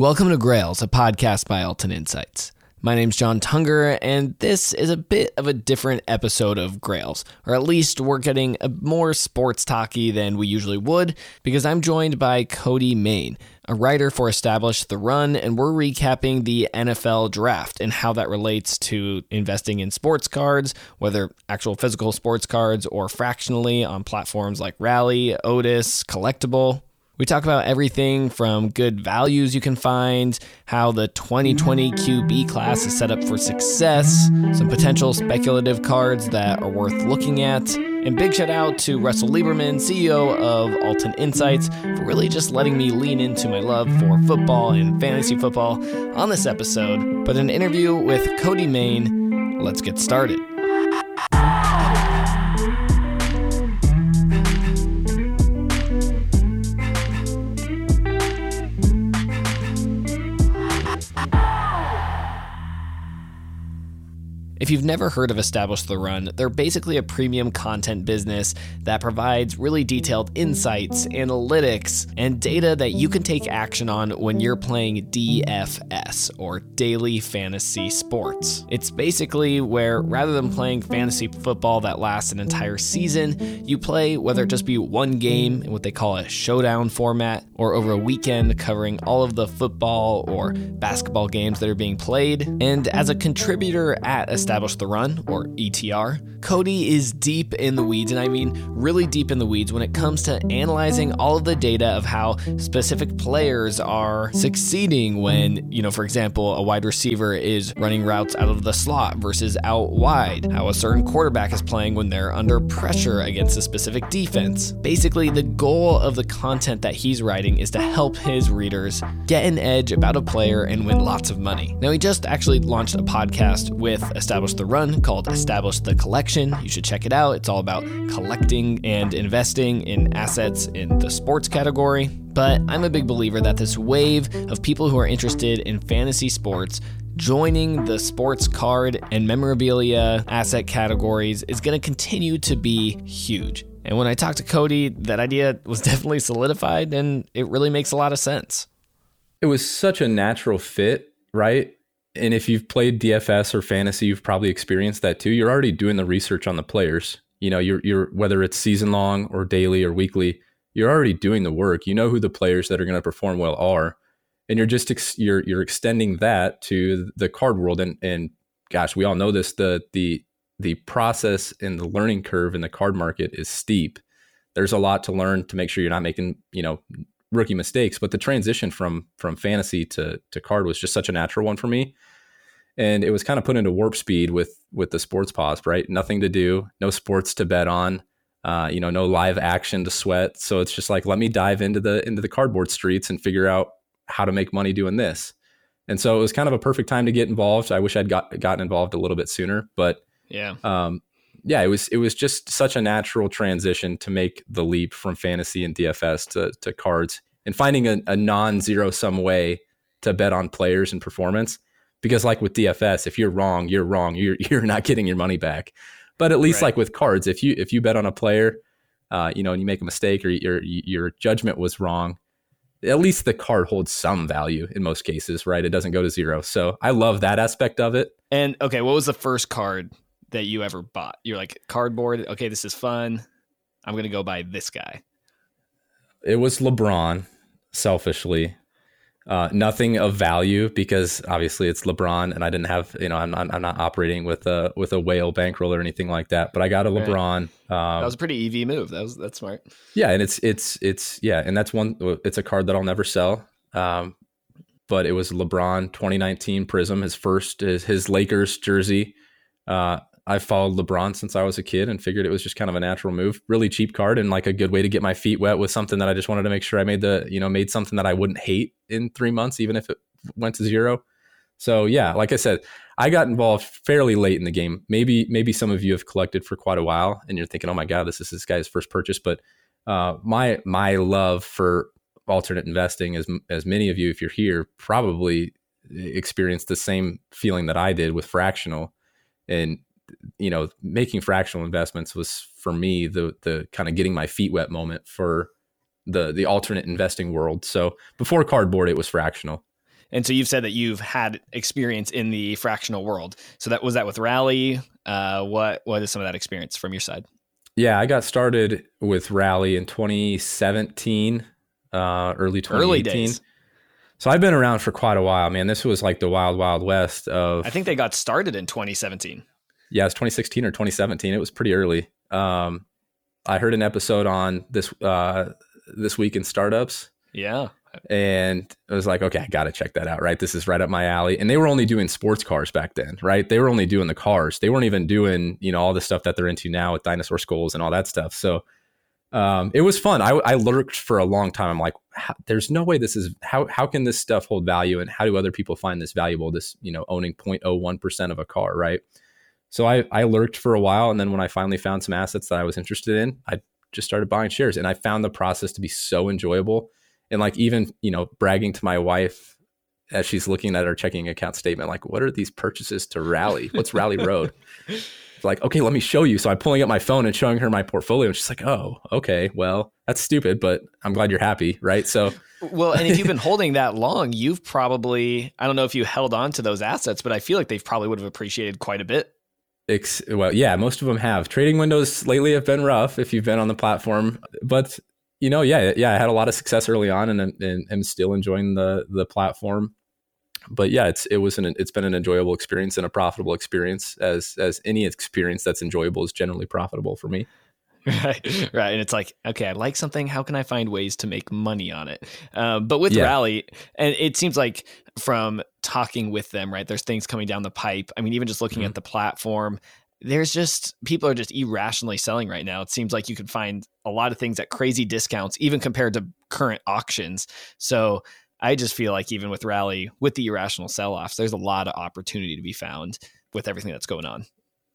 Welcome to Grails, a podcast by Altan Insights. My name's John Tunger, and this is a bit of a different episode of Grails, or at least we're getting a more sports talky than we usually would, because I'm joined by Cody Main, a writer for Establish the Run, and we're recapping the NFL draft and how that relates to investing in sports cards, whether actual physical sports cards or fractionally on platforms like Rally, Otis, Collectable. We talk about everything from good values you can find, how the 2020 QB class is set up for success, some potential speculative cards that are worth looking at, and big shout out to Russell Lieberman, CEO of Altan Insights, for really just letting me lean into my love for football and fantasy football on this episode. But an interview with Cody Main, let's get started. If you've never heard of Establish the Run, they're basically a premium content business that provides really detailed insights, analytics, and data that you can take action on when you're playing DFS or Daily Fantasy Sports. It's basically where rather than playing fantasy football that lasts an entire season, you play whether it just be one game in what they call a showdown format or over a weekend covering all of the football or basketball games that are being played. And as a contributor at Establish Establish the Run, or ETR. Cody is deep in the weeds, and I mean really deep in the weeds when it comes to analyzing all of the data of how specific players are succeeding when, you know, for example, a wide receiver is running routes out of the slot versus out wide, how a certain quarterback is playing when they're under pressure against a specific defense. Basically, the goal of the content that he's writing is to help his readers get an edge about a player and win lots of money. Now, he just actually launched a podcast with Establish Establish the Run called Establish the Collection. You should check it out. It's all about collecting and investing in assets in the sports category. But I'm a big believer that this wave of people who are interested in fantasy sports joining the sports card and memorabilia asset categories is going to continue to be huge. And when I talked to Cody, that idea was definitely solidified and it really makes a lot of sense. It was such a natural fit, right? And if you've played DFS or fantasy, you've probably experienced that too. You're already doing the research on the players. You know, you're you're whether it's season long or daily or weekly, you're already doing the work. You know who the players that are going to perform well are, and you're just ex- you're you're extending that to the card world. And and gosh, we all know this. The the the process and the learning curve in the card market is steep. There's a lot to learn to make sure you're not making you know rookie mistakes. But the transition from from fantasy to to card was just such a natural one for me and it was kind of put into warp speed with with the sports pause right? Nothing to do no sports to bet on uh, you know no live action to sweat. So it's just like let me dive into the into the cardboard streets and figure out how to make money doing this. And so it was kind of a perfect time to get involved. I wish i'd got gotten involved a little bit sooner but yeah. um, yeah it was it was just such a natural transition to make the leap from fantasy and dfs to, to cards and finding a, a non-zero sum way to bet on players and performance because like with DFS, if you're wrong, you're wrong. You're you're not getting your money back. But at least right. like with cards, if you if you bet on a player, uh, you know, and you make a mistake or your your judgment was wrong, at least the card holds some value in most cases, right? It doesn't go to zero. So I love that aspect of it. And okay, what was the first card that you ever bought? You're like cardboard. Okay, this is fun. I'm gonna go buy this guy. It was LeBron. Selfishly, uh, nothing of value because obviously it's LeBron, and I didn't have you know I'm not, I'm not operating with a with a whale bankroll or anything like that. But I got a right. LeBron. Um, that was a pretty EV move. That was that's smart. Yeah, and it's it's it's yeah, and that's one. It's a card that I'll never sell. Um, but it was LeBron 2019 Prism, his first his, his Lakers jersey. Uh, I've followed LeBron since I was a kid and figured it was just kind of a natural move. Really cheap card and like a good way to get my feet wet with something that I just wanted to make sure I made the, you know, made something that I wouldn't hate in three months, even if it went to zero. So yeah, like I said, I got involved fairly late in the game. Maybe, maybe some of you have collected for quite a while and you're thinking, oh my God, this is this guy's first purchase. But uh, my my love for alternate investing, as as many of you, if you're here, probably experienced the same feeling that I did with fractional. And you know, making fractional investments was for me the the kind of getting my feet wet moment for the the alternate investing world. So before cardboard, it was fractional. And so you've said that you've had experience in the fractional world. So that was that with Rally. Uh, what what is some of that experience from your side? Yeah, I got started with Rally in 2017, uh, early 2018. Early days. So I've been around for quite a while, man. This was like the wild, wild west of. I think they got started in 2017. Yeah, it's 2016 or 2017. It was pretty early. Um, I heard an episode on this uh, this week in startups. Yeah. And I was like, okay, I got to check that out, right? This is right up my alley. And they were only doing sports cars back then, right? They were only doing the cars. They weren't even doing, you know, all the stuff that they're into now with dinosaur skulls and all that stuff. So um, it was fun. I, I lurked for a long time. I'm like, there's no way this is how how can this stuff hold value, and how do other people find this valuable? This you know owning 0.01 percent of a car, right? So I I lurked for a while, and then when I finally found some assets that I was interested in, I just started buying shares, and I found the process to be so enjoyable, and like even you know bragging to my wife as she's looking at her checking account statement, like, what are these purchases to Rally? What's Rally Road? like, okay, let me show you. So I'm pulling up my phone and showing her my portfolio. And she's like, oh, okay, well, that's stupid, but I'm glad you're happy. Right. So, well, and if you've been holding that long, you've probably, I don't know if you held on to those assets, but I feel like they've probably would have appreciated quite a bit. Ex- well, yeah, most of them have. Trading windows lately have been rough if you've been on the platform, but you know, yeah, yeah, I had a lot of success early on, and, and am still enjoying the the platform but yeah, it's it was an it's been an enjoyable experience and a profitable experience as as any experience that's enjoyable is generally profitable for me. Right, right, and it's like, okay, I like something. How can I find ways to make money on it? Um, but with yeah. Rally, and it seems like from talking with them, right, there's things coming down the pipe. I mean, even just looking mm-hmm. at the platform, there's just people are just irrationally selling right now. It seems like you can find a lot of things at crazy discounts, even compared to current auctions. So I just feel like even with Rally, with the irrational sell offs, there's a lot of opportunity to be found with everything that's going on.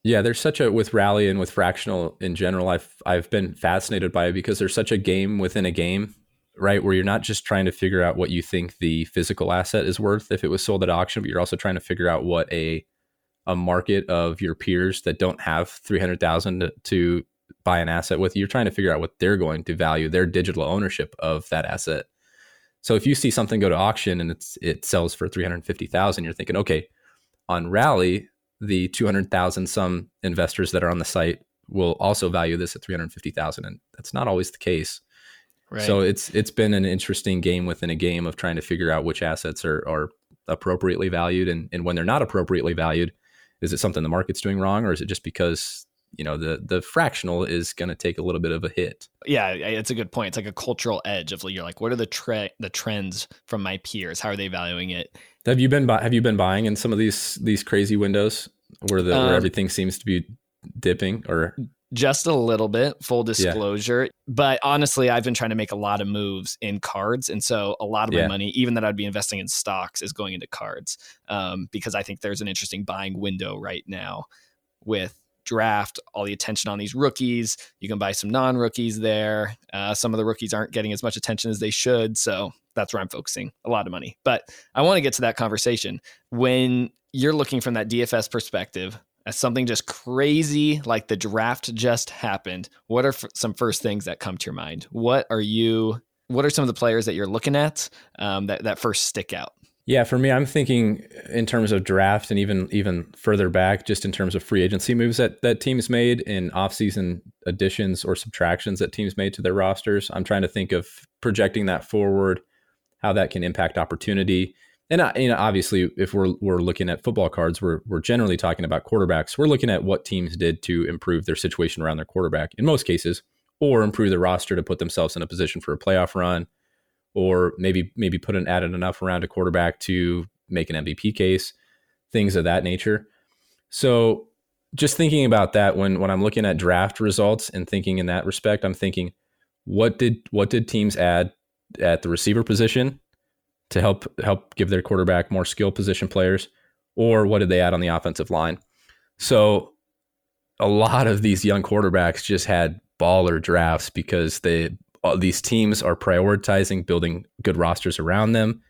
Yeah, there's such a with Rally and with fractional in general. I've I've been fascinated by it because there's such a game within a game, right? Where you're not just trying to figure out what you think the physical asset is worth if it was sold at auction, but you're also trying to figure out what a a market of your peers that don't have 300,000 to buy an asset with. You're trying to figure out what they're going to value their digital ownership of that asset so if you see something go to auction and it's it sells for 350,000, you're thinking, okay, on Rally, the 200,000 some investors that are on the site will also value this at 350,000 and that's not always the case. Right. So it's it's been an interesting game within a game of trying to figure out which assets are are appropriately valued and, and when they're not appropriately valued, is it something the market's doing wrong or is it just because you know the the fractional is going to take a little bit of a hit. Yeah, it's a good point. It's like a cultural edge of you're like, what are the tre- the trends from my peers? How are they valuing it? Have you been bu- have you been buying in some of these these crazy windows where the um, where everything seems to be dipping or just a little bit full disclosure yeah. but honestly i've been trying to make a lot of moves in cards and so a lot of yeah. my money even that i'd be investing in stocks is going into cards um, because i think there's an interesting buying window right now with draft, all the attention on these rookies. You can buy some non rookies there. Uh, some of the rookies aren't getting as much attention as they should. So that's where I'm focusing a lot of money. But I want to get to that conversation. When you're looking from that DFS perspective, as something just crazy like the draft just happened, what are f- some first things that come to your mind? What are you? What are some of the players that you're looking at um, that that first stick out? Yeah, for me, I'm thinking in terms of draft and even even further back, just in terms of free agency moves that that teams made in offseason additions or subtractions that teams made to their rosters. I'm trying to think of projecting that forward, how that can impact opportunity. And uh, you know, obviously, if we're we're looking at football cards, we're we're generally talking about quarterbacks. We're looking at what teams did to improve their situation around their quarterback in most cases, or improve the roster to put themselves in a position for a playoff run or maybe maybe put an added enough around a quarterback to make an MVP case, things of that nature. So just thinking about that when when I'm looking at draft results and thinking in that respect, I'm thinking what did what did teams add at the receiver position to help help give their quarterback more skill position players, or what did they add on the offensive line? So a lot of these young quarterbacks just had baller drafts because they uh, these teams are prioritizing building good rosters around them,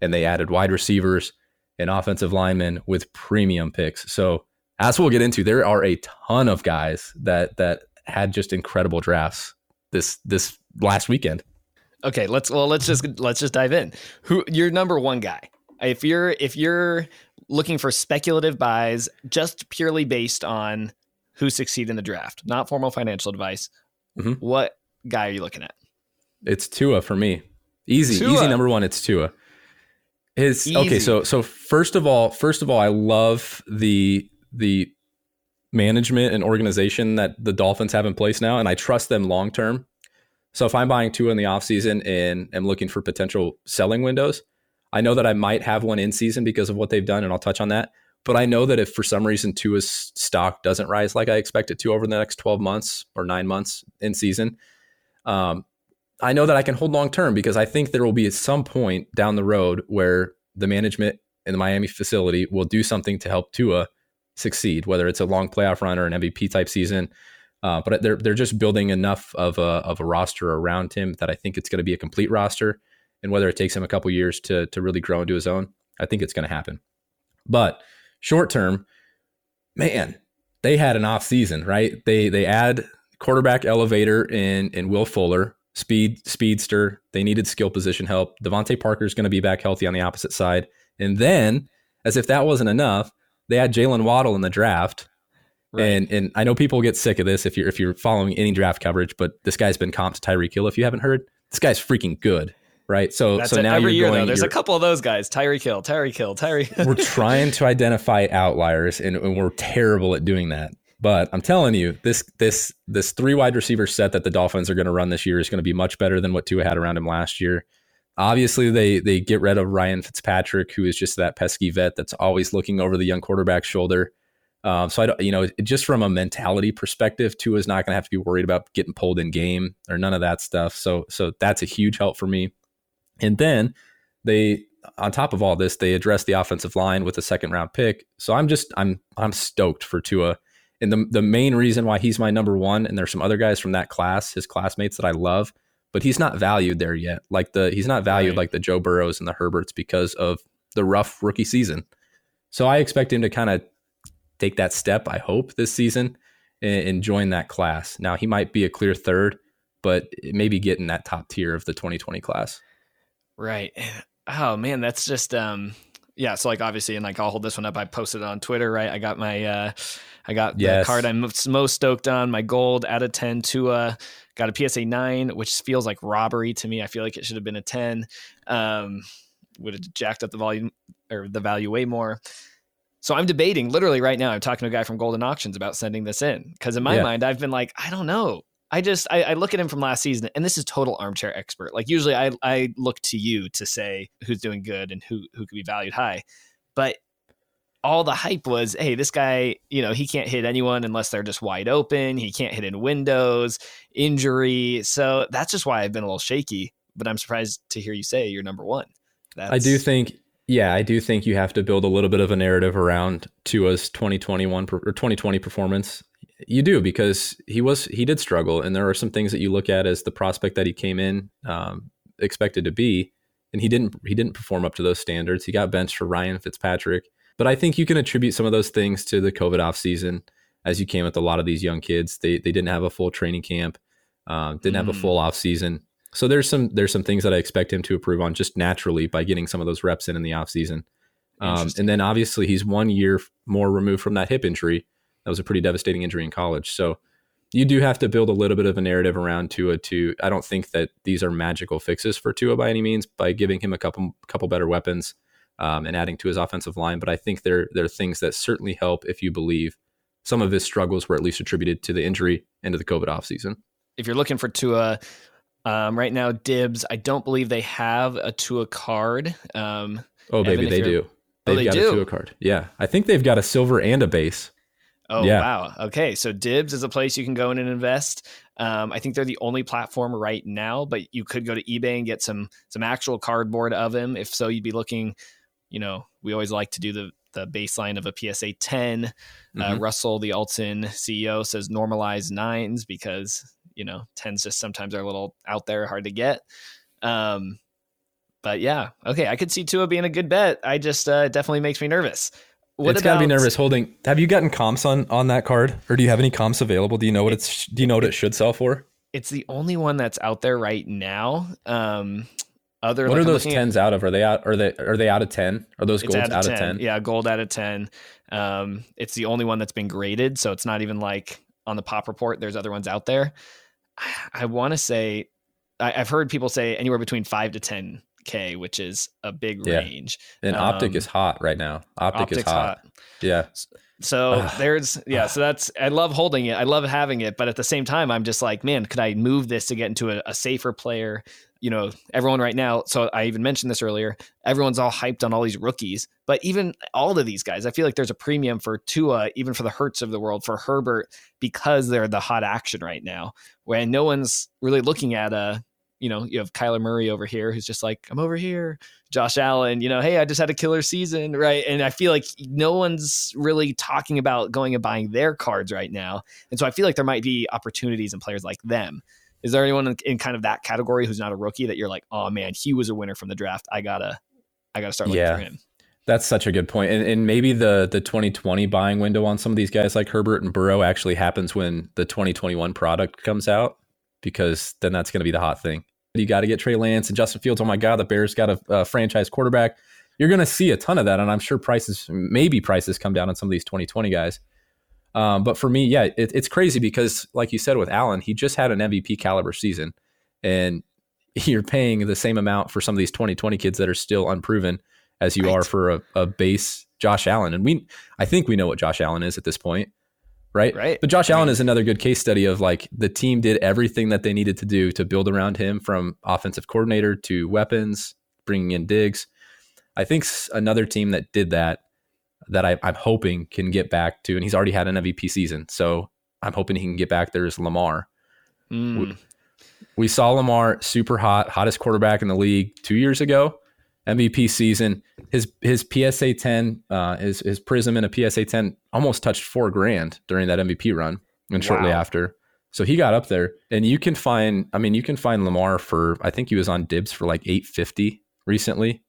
and they added wide receivers and offensive linemen with premium picks. So as we'll get into, there are a ton of guys that that had just incredible drafts this this last weekend. Okay, let's well let's just let's just dive in. Who your number one guy? If you're if you're looking for speculative buys just purely based on who succeed in the draft, not formal financial advice, Mhm. what guy are you looking at? It's Tua for me. Easy, Tua. easy number one. It's Tua. His okay. So so first of all, first of all, I love the the management and organization that the Dolphins have in place now, and I trust them long term. So if I'm buying Tua in the offseason and am looking for potential selling windows, I know that I might have one in season because of what they've done, and I'll touch on that. But I know that if for some reason Tua's stock doesn't rise like I expect it to over the next 12 months or nine months in season, um, I know that I can hold long term because I think there will be at some point down the road where the management in the Miami facility will do something to help Tua succeed, whether it's a long playoff run or an MVP type season. Uh, but they're they're just building enough of a of a roster around him that I think it's going to be a complete roster. And whether it takes him a couple years to to really grow into his own, I think it's going to happen. But short term, man, they had an off season, right? They they add quarterback elevator in in Will Fuller, speed speedster. They needed skill position help. DeVante is going to be back healthy on the opposite side, and then as if that wasn't enough, they had Jaylen Waddle in the draft. Right. And and I know people get sick of this if you're if you're following any draft coverage, but this guy's been comped to Tyreek Hill. If you haven't heard, this guy's freaking good, right? So That's so now every you're year going. though. There's a couple of those guys. Tyreek Hill, Tyreek Hill, Tyreek. we're trying to identify outliers, and, and we're terrible at doing that. But I'm telling you, this this this three wide receiver set that the Dolphins are going to run this year is going to be much better than what Tua had around him last year. Obviously, they they get rid of Ryan Fitzpatrick, who is just that pesky vet that's always looking over the young quarterback's shoulder. Um, so I don't, you know, just from a mentality perspective, Tua is not going to have to be worried about getting pulled in game or none of that stuff. So so that's a huge help for me. And then they on top of all this, they address the offensive line with a second round pick. So I'm just I'm I'm stoked for Tua. And the the main reason why he's my number one, and there's some other guys from that class, his classmates that I love, but he's not valued there yet. Like the he's not valued Right. like the Joe Burrows and the Herberts because of the rough rookie season. So I expect him to kind of take that step, I hope, this season and, and join that class. Now he might be a clear third, but maybe get in that top tier of the 2020 class. Right. Oh man, that's just um yeah, so like obviously and like I'll hold this one up. I posted it on Twitter, right? I got my uh I got Yes. the card I'm most stoked on, my gold out of 10 to uh got a PSA 9, which feels like robbery to me. I feel like it should have been a 10. Um would have jacked up the volume or the value way more. So I'm debating literally right now. I'm talking to a guy from Goldin Auctions about sending this in because in my Yeah. mind I've been like, I don't know. I just I, I look at him from last season, and this is total armchair expert. Like usually, I I look to you to say who's doing good and who who could be valued high, but all the hype was, hey, this guy, you know, he can't hit anyone unless they're just wide open. He can't hit in windows, injury. So that's just why I've been a little shaky. But I'm surprised to hear you say you're number one. That's, I do think, yeah, I do think you have to build a little bit of a narrative around Tua's 2021 per- or 2020 performance. You do because he was he did struggle, and there are some things that you look at as the prospect that he came in um, expected to be, and he didn't he didn't perform up to those standards. He got benched for Ryan Fitzpatrick, but I think you can attribute some of those things to the COVID off season. As you came with a lot of these young kids, they they didn't have a full training camp, um, didn't have a Mm. full off season. So there's some there's some things that I expect him to improve on just naturally by getting some of those reps in in the offseason. Um, and then obviously he's one year more removed from that hip injury. That was a pretty devastating injury in college. So you do have to build a little bit of a narrative around Tua. To I don't think that these are magical fixes for Tua by any means. By giving him a couple couple better weapons um, and adding to his offensive line, but I think there there are things that certainly help if you believe some of his struggles were at least attributed to the injury and to the COVID offseason. if you're looking for Tua, um, right now, Dibs, I don't believe they have a Tua card. Um, Oh, Evan, baby, they do. Oh, They've they got do? a Tua card. Yeah, I think they've got a silver and a base. oh, Yeah. wow. Okay. So Dibs is a place you can go in and invest. Um, I think they're the only platform right now, but you could go to eBay and get some some actual cardboard of him. If so, you'd be looking, you know, we always like to do the the baseline of a PSA 10. Uh, Mhm. Russell, the Altan CEO, says normalize nines because you know tens just sometimes are a little out there, hard to get. Um, but yeah, okay, I could see Tua being a good bet. I just uh, it definitely makes me nervous. What it's got to be nervous holding. Have you gotten comps on on that card, or do you have any comps available? Do you know what it's? Do you know what it should sell for? It's the only one that's out there right now. Um, other. What like, are those looking at- tens out of? Are they out? Are they are they out of ten? Are those golds out of, 10. ten? Yeah, gold out of 10. Um, it's the only one that's been graded. So it's not even like on the pop report. There's other ones out there. I, want to say, I, I've heard people say anywhere between five to 10K, which is a big Yeah. range. And optic Um, is hot right now. Optic is hot. hot. Yeah. So Ugh. there's yeah, so that's I love holding it. I love having it, but at the same time, I'm just like, man, could I move this to get into a, a safer player? You know, everyone right now. So I even mentioned this earlier. Everyone's all hyped on all these rookies, but even all of these guys, I feel like there's a premium for Tua, even for the Hurts of the world, for Herbert, because they're the hot action right now. When no one's really looking at a, you know, you have Kyler Murray over here, who's just like, I'm over here. Josh Allen, you know, hey, I just had a killer season, right? And I feel like no one's really talking about going and buying their cards right now. And so I feel like there might be opportunities in players like them. Is there anyone in, in kind of that category who's not a rookie that you're like, oh man, he was a winner from the draft. I gotta, I gotta start looking Yeah. for him. That's such a good point. And, and maybe the the 2020 buying window on some of these guys like Herbert and Burrow actually happens when the 2021 product comes out because then that's going to be the hot thing. You got to get Trey Lance and Justin Fields. Oh my God, the Bears got a, a franchise quarterback. You're going to see a ton of that, and I'm sure prices, maybe prices, come down on some of these 2020 guys. Um, but for me, yeah, it, it's crazy because, like you said with Allen, he just had an MVP caliber season, and you're paying the same amount for some of these 2020 kids that are still unproven as you Right. are for a, a base Josh Allen. And we, I think we know what Josh Allen is at this point, right? Right. But Josh Allen is another good case study of like the team did everything that they needed to do to build around him from offensive coordinator to weapons, bringing in Diggs. I think another team that did that, that I, I'm hoping can get back to, and he's already had an MVP season. So I'm hoping he can get back there is Lamar. Mm. We saw Lamar super hot, hottest quarterback in the league two years ago, MVP season. His his PSA 10, uh, his his Prism in a PSA 10 almost touched four grand during that MVP run, and shortly Wow. after. So he got up there, and you can find. I mean, you can find Lamar for. I think he was on Dibs for like eight fifty recently,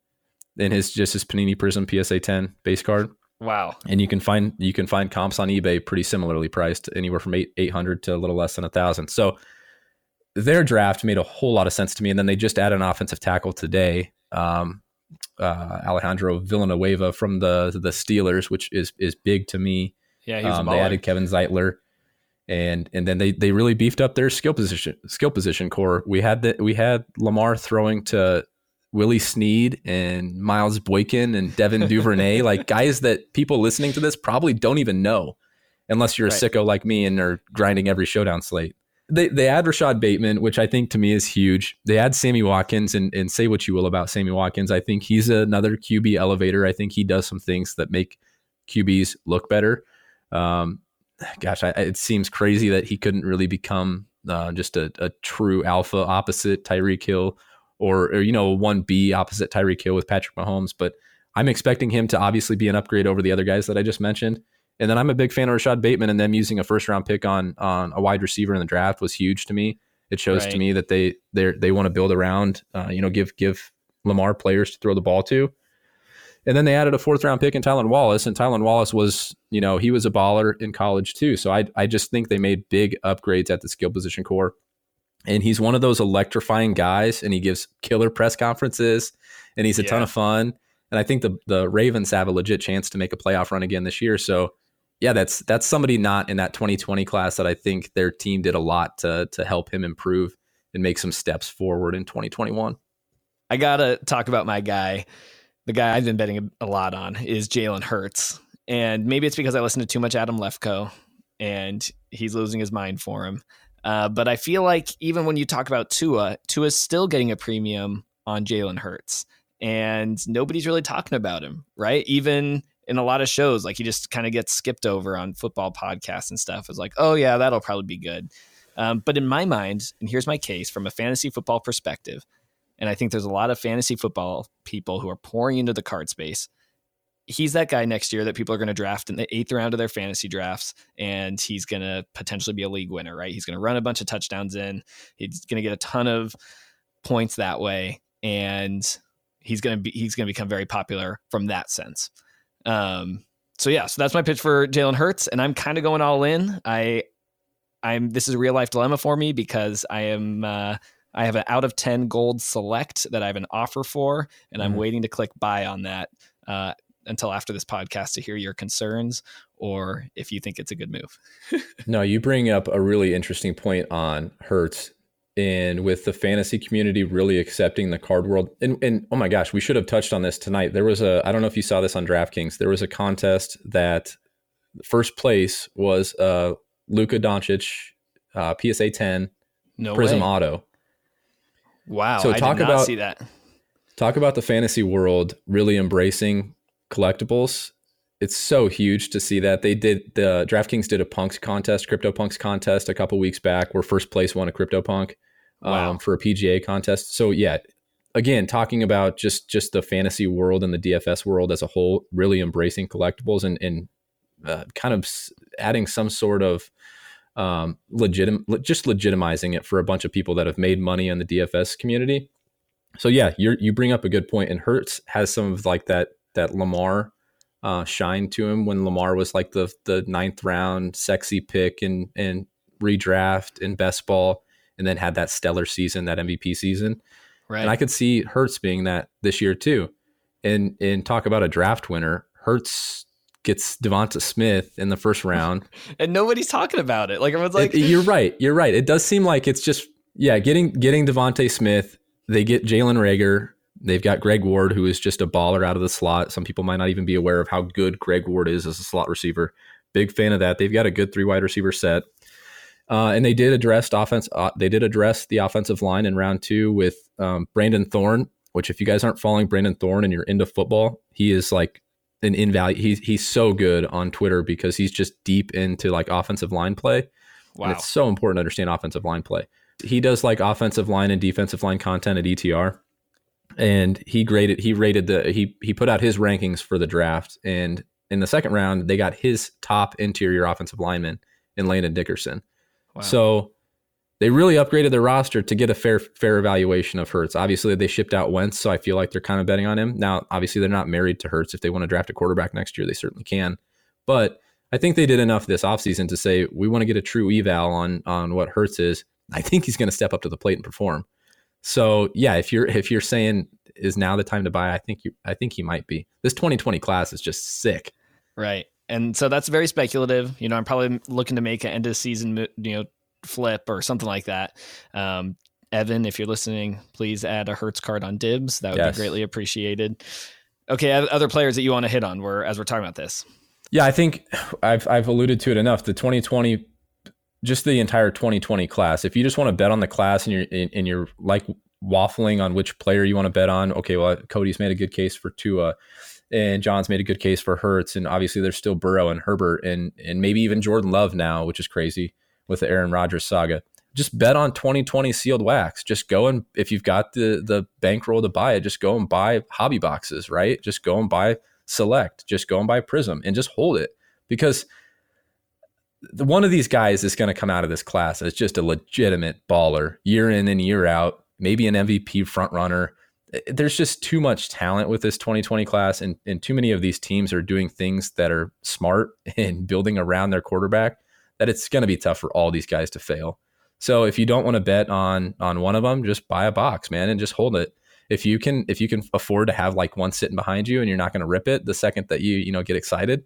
in his just his Panini Prism PSA 10 base card Wow. and you can find you can find comps on eBay pretty similarly priced, anywhere from eight eight hundred to a little less than a thousand. So their draft made a whole lot of sense to me, and then they just added an offensive tackle today, um, uh, Alejandro Villanueva from the the Steelers, which is is big to me. Yeah, Um, they added Kevin Zeitler, and and then they they really beefed up their skill position skill position core. We had the we had Lamar throwing to Willie Snead and Miles Boykin and Devin Duvernay, like guys that people listening to this probably don't even know, unless you're a Right. sicko like me and are grinding every showdown slate. They they add Rashad Bateman, which I think to me is huge. They add Sammy Watkins, and and say what you will about Sammy Watkins, I think he's another QB elevator. I think he does some things that make QBs look better. Um, gosh, I, it seems crazy that he couldn't really become uh, just a, a true alpha opposite Tyreek Hill or, or you know one B opposite Tyreek Hill with Patrick Mahomes. But I'm expecting him to obviously be an upgrade over the other guys that I just mentioned. And then I'm a big fan of Rashad Bateman, and them using a first round pick on on a wide receiver in the draft was huge to me. It shows Right. to me that they they they want to build around, uh, you know, give give Lamar players to throw the ball to. And then they added a fourth round pick in Tylan Wallace, and Tylan Wallace was, you know, he was a baller in college too. So I I just think they made big upgrades at the skill position core. And he's one of those electrifying guys, and he gives killer press conferences, and he's a ton of fun. And I think the the Ravens have a legit chance to make a playoff run again this year. So yeah, that's that's somebody not in that 2020 class that I think their team did a lot to to help him improve and make some steps forward in 2021. I gotta talk about my guy. The guy I've been betting a, lot on is Jalen Hurts, and maybe it's because I listen to too much Adam Lefkoe, and he's losing his mind for him. Uh, but I feel like even when you talk about Tua, Tua's still getting a premium on Jalen Hurts, and nobody's really talking about him, right? Even in a lot of shows, like he just kind of gets skipped over on football podcasts and stuff. It's like, oh yeah, that'll probably be good. Um, but in my mind, and here's my case from a fantasy football perspective, and I think there's a lot of fantasy football people who are pouring into the card space. He's that guy next year that people are going to draft in the eighth round of their fantasy drafts, and he's going to potentially be a league winner, right? He's going to run a bunch of touchdowns in. He's going to get a ton of points that way, and he's going to be he's going to become very popular from that sense. Um, so yeah, so that's my pitch for Jalen Hurts, and I'm kind of going all in. I I'm this is a real life dilemma for me because I am uh, I have an out of 10 gold select that I have an offer for, and I'm Mhm. waiting to click buy on that uh, until after this podcast to hear your concerns or if you think it's a good move. No, you bring up a really interesting point on Hurts and with the fantasy community really accepting the card world. And, and oh my gosh, we should have touched on this tonight. There was a, I don't know if you saw this on DraftKings, there was a contest that first place was uh, Luka Doncic, uh, PSA 10, No Prism way. Auto. Wow. So I talk did not about- see that. Talk about the fantasy world really embracing collectibles. It's so huge to see that they did the DraftKings did a punks contest, crypto punks contest a couple weeks back where first place won a crypto punk um, Wow. for a PGA contest. So yeah, again, talking about just just the fantasy world and the DFS world as a whole, really embracing collectibles and and uh, kind of adding some sort of um, legitim just legitimizing it for a bunch of people that have made money in the DFS community. So yeah, you you bring up a good point, and Hurts has some of like that that Lamar uh, shine to him when Lamar was like the the ninth round sexy pick and and redraft and best ball, and then had that stellar season, that MVP season. Right. And I could see Hurts being that this year too. And and talk about a draft winner. Hurts gets DeVonta Smith in the first round. and nobody's talking about it. Like everyone's like, It- you're right. You're right. It does seem like it's just yeah, getting getting DeVonta Smith. They get Jalen Reagor. They've got Greg Ward, who is just a baller out of the slot. Some people might not even be aware of how good Greg Ward is as a slot receiver. Big fan of that. They've got a good three wide receiver set, uh, and they did address offense. Uh, they did address the offensive line in round two with um, Brandon Thorn. Which, if you guys aren't following Brandon Thorn and you're into football, he is like an invalid. He's he's so good on Twitter because he's just deep into like offensive line play. wow. And it's so important to understand offensive line play. He does like offensive line and defensive line content at ETR. And he graded he rated the he he put out his rankings for the draft. And in the second round, they got his top interior offensive lineman in Landon Dickerson. Wow. So they really upgraded their roster to get a fair fair evaluation of Hurts. Obviously, they shipped out Wentz, so I feel like they're kind of betting on him. Now, obviously, they're not married to Hurts. If they want to draft a quarterback next year, they certainly can. But I think they did enough this offseason to say we want to get a true eval on on what Hurts is. I think he's going to step up to the plate and perform. So yeah, if you're if you're saying is now the time to buy, I think you I think he might be. This 2020 class is just sick. Right. And so that's very speculative. You know, I'm probably looking to make an end of season, you know, flip or something like that. Um, Evan, if you're listening, please add a Hurts card on dibs. That would Yes. be greatly appreciated. Okay, other players that you want to hit on were as we're talking about this. Yeah, I think I've I've alluded to it enough. The 2020, just the entire 2020 class. If you just want to bet on the class and you're and you're like waffling on which player you want to bet on, okay, well Cody's made a good case for Tua, and John's made a good case for Hurts, and obviously there's still Burrow and Herbert and and maybe even Jordan Love now, which is crazy with the Aaron Rodgers saga. Just bet on 2020 sealed wax. Just go and if you've got the the bankroll to buy it, just go and buy hobby boxes, right? Just go and buy select just go and buy prism and just hold it because the, one of these guys is going to come out of this class as just a legitimate baller year in and year out maybe an mvp front runner. Eh, eh, there's just too much talent with this 2020 class and, and too many of these teams are doing things that are smart and building around their quarterback that it's going to be tough for all these guys to fail. So if you don't want to bet on on one of them just buy a box man and just hold it. If you can if you can afford to have like one sitting behind you and you're not going to rip it the second that you you know get excited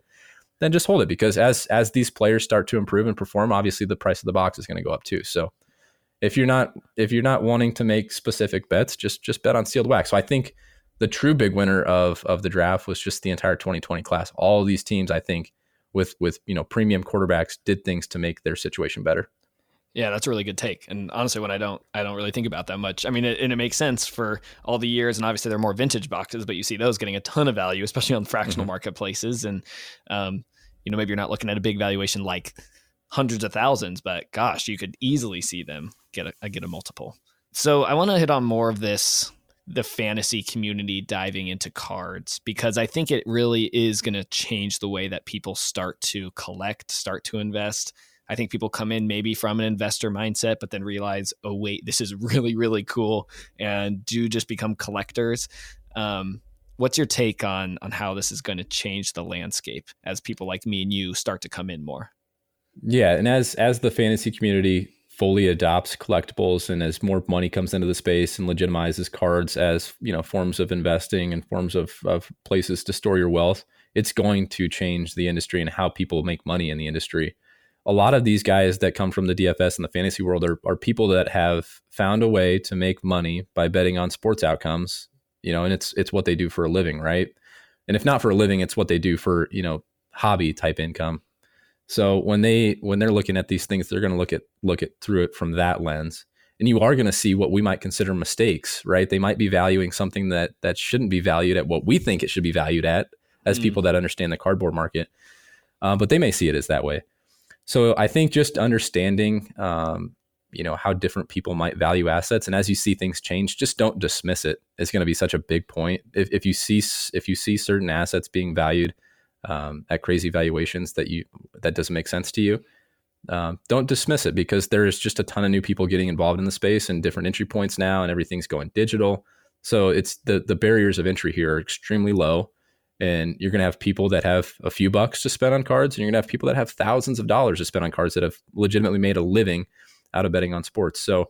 then just hold it because as as these players start to improve and perform obviously the price of the box is going to go up too. So if you're not if you're not wanting to make specific bets just just bet on sealed wax. So i think the true big winner of of the draft was just the entire 2020 class. All these teams i think with with you know premium quarterbacks did things to make their situation better Yeah, that's a really good take. And honestly, when I don't, I don't really think about that much. I mean, it, and it makes sense for all the years, and obviously they're more vintage boxes, but you see those getting a ton of value, especially on fractional Mhm. marketplaces. And um, you know, maybe you're not looking at a big valuation like hundreds of thousands, but gosh, you could easily see them get a get a multiple. So I want to hit on more of this the fantasy community diving into cards because I think it really is going to change the way that people start to collect, start to invest. I think people come in maybe from an investor mindset, but then realize, oh, wait, this is really, really cool and do just become collectors. Um, what's your take on on how this is going to change the landscape as people like me and you start to come in more? Yeah, and as as the fantasy community fully adopts collectibles and as more money comes into the space and legitimizes cards as you know forms of investing and forms of, of places to store your wealth it's going to change the industry and how people make money in the industry a lot of these guys that come from the dfs and the fantasy world are, are people that have found a way to make money by betting on sports outcomes you know and it's it's what they do for a living right and if not for a living it's what they do for you know hobby type income so when they when they're looking at these things, they're going to look at look at through it from that lens. And you are going to see what we might consider mistakes, right? They might be valuing something that that shouldn't be valued at what we think it should be valued at as mm. people that understand the cardboard market. Uh, but they may see it as that way. So I think just understanding, um, you know, how different people might value assets, and as you see things change, just don't dismiss it. It's going to be such a big point. If, if you see if you see certain assets being valued um, at crazy valuations that you that doesn't make sense to you, um, don't dismiss it because there's just a ton of new people getting involved in the space and different entry points now, and everything's going digital. So it's the the barriers of entry here are extremely low, and you're going to have people that have a few bucks to spend on cards, and you're going to have people that have thousands of dollars to spend on cards that have legitimately made a living out of betting on sports. So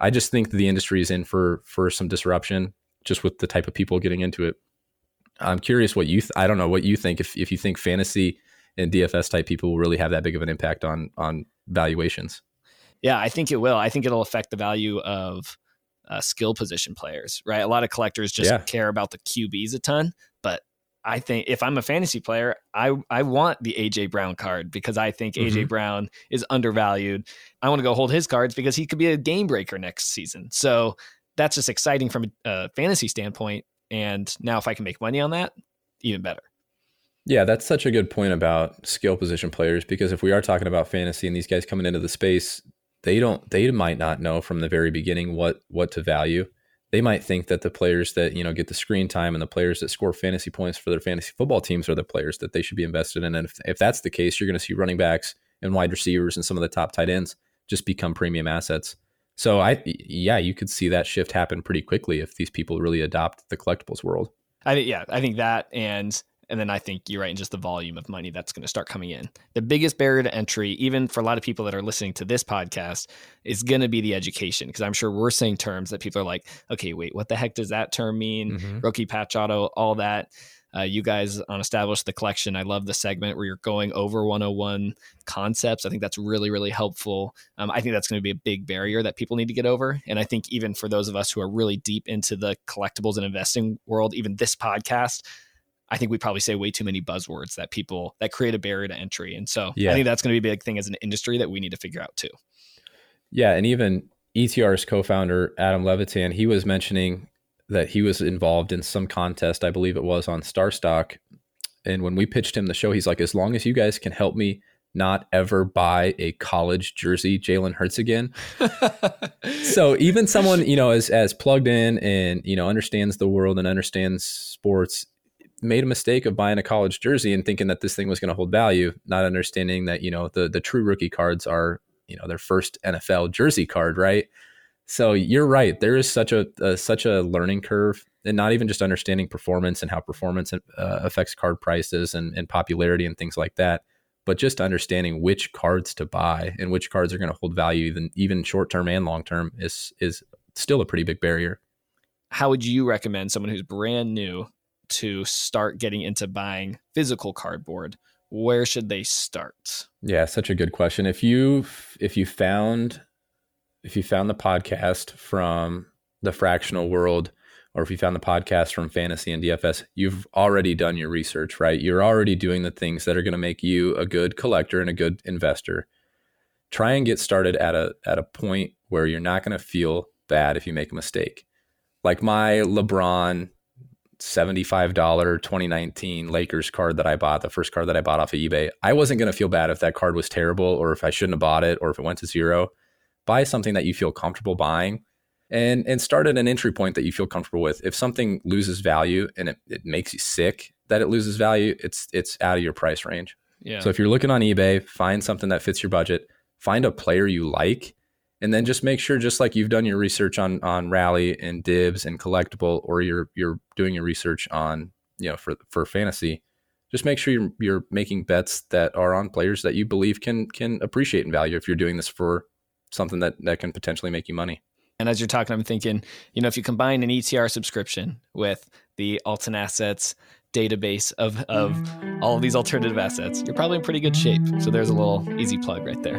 I just think the industry is in for for some disruption, just with the type of people getting into it. I'm curious what you th- I don't know what you think if if you think fantasy and DFS type people will really have that big of an impact on on valuations. Yeah, I think it will. I think it'll affect the value of uh, skill position players, right? A lot of collectors just yeah. care about the QBs a ton, I think if I'm a fantasy player, I I want the AJ Brown card because I think mm-hmm. AJ Brown is undervalued. I want to go hold his cards because he could be a game breaker next season. So that's just exciting from a fantasy standpoint. And now if I can make money on that, even better. Yeah, that's such a good point about skill position players because if we are talking about fantasy and these guys coming into the space, they don't they might not know from the very beginning what what to value. They might think that the players that, you know, get the screen time and the players that score fantasy points for their fantasy football teams are the players that they should be invested in. And if, if that's the case, you're going to see running backs and wide receivers and some of the top tight ends just become premium assets. So I yeah, you could see that shift happen pretty quickly if these people really adopt the collectibles world. I think yeah, I think that and and then I think you're right in just the volume of money that's going to start coming in. The biggest barrier to entry, even for a lot of people that are listening to this podcast, is going to be the education. Because I'm sure we're saying terms that people are like, okay, wait, what the heck does that term mean? Mm-hmm. Rookie patch auto, all that. Uh, you guys on Establish the Collection, I love the segment where you're going over 101 concepts. I think that's really, really helpful. Um, I think that's going to be a big barrier that people need to get over. And I think even for those of us who are really deep into the collectibles and investing world, even this podcast, I think we probably say way too many buzzwords that people that create a barrier to entry. And so yeah. I think that's going to be a big thing as an industry that we need to figure out too. Yeah. And even ETR's co founder, Adam Levitan, he was mentioning that he was involved in some contest, I believe it was on StarStock. And when we pitched him the show, he's like, as long as you guys can help me not ever buy a college jersey Jalen Hurts again. so even someone, you know, as as plugged in and, you know, understands the world and understands sports, made a mistake of buying a college jersey and thinking that this thing was going to hold value, not understanding that, you know, the the true rookie cards are, you know, their first NFL jersey card, right? So you're right. There is such a, a, such a learning curve, and not even just understanding performance and how performance uh, affects card prices and, and popularity and things like that, but just understanding which cards to buy and which cards are going to hold value, even even short term and long term, is is still a pretty big barrier. How would you recommend someone who's brand new to start getting into buying physical cardboard? Where should they start? Yeah, such a good question. If you if you found if you found the podcast from the fractional world or if you found the podcast from fantasy and DFS, you've already done your research, right? You're already doing the things that are going to make you a good collector and a good investor. Try and get started at a at a point where you're not going to feel bad if you make a mistake. Like my LeBron $75 2019 Lakers card that I bought, the first card that I bought off of eBay. I wasn't going to feel bad if that card was terrible or if I shouldn't have bought it or if it went to zero buy something that you feel comfortable buying and and start at an entry point that you feel comfortable with. If something loses value and it, it makes you sick that it loses value, it's it's out of your price range. Yeah. So if you're looking on eBay, find something that fits your budget, find a player you like, and then just make sure, just like you've done your research on on Rally and Dibs and Collectable, or you're you're doing your research on you know for for fantasy, just make sure you're you're making bets that are on players that you believe can can appreciate in value. If you're doing this for something that that can potentially make you money. And as you're talking, I'm thinking, you know, if you combine an ETR subscription with the Altan Assets database of, of all of these alternative assets, you're probably in pretty good shape. So there's a little easy plug right there.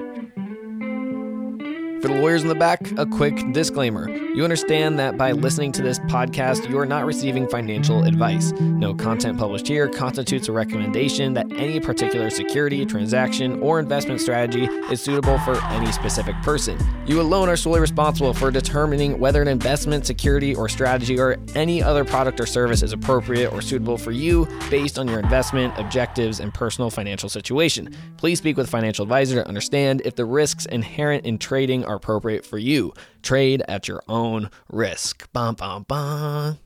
For the lawyers in the back, a quick disclaimer. You understand that by listening to this podcast, you are not receiving financial advice. No content published here constitutes a recommendation that any particular security, transaction, or investment strategy is suitable for any specific person. You alone are solely responsible for determining whether an investment, security, or strategy or any other product or service is appropriate or suitable for you based on your investment, objectives, and personal financial situation. Please speak with a financial advisor to understand if the risks inherent in trading are appropriate for you. Trade at your own risk. Bum, bum, bum.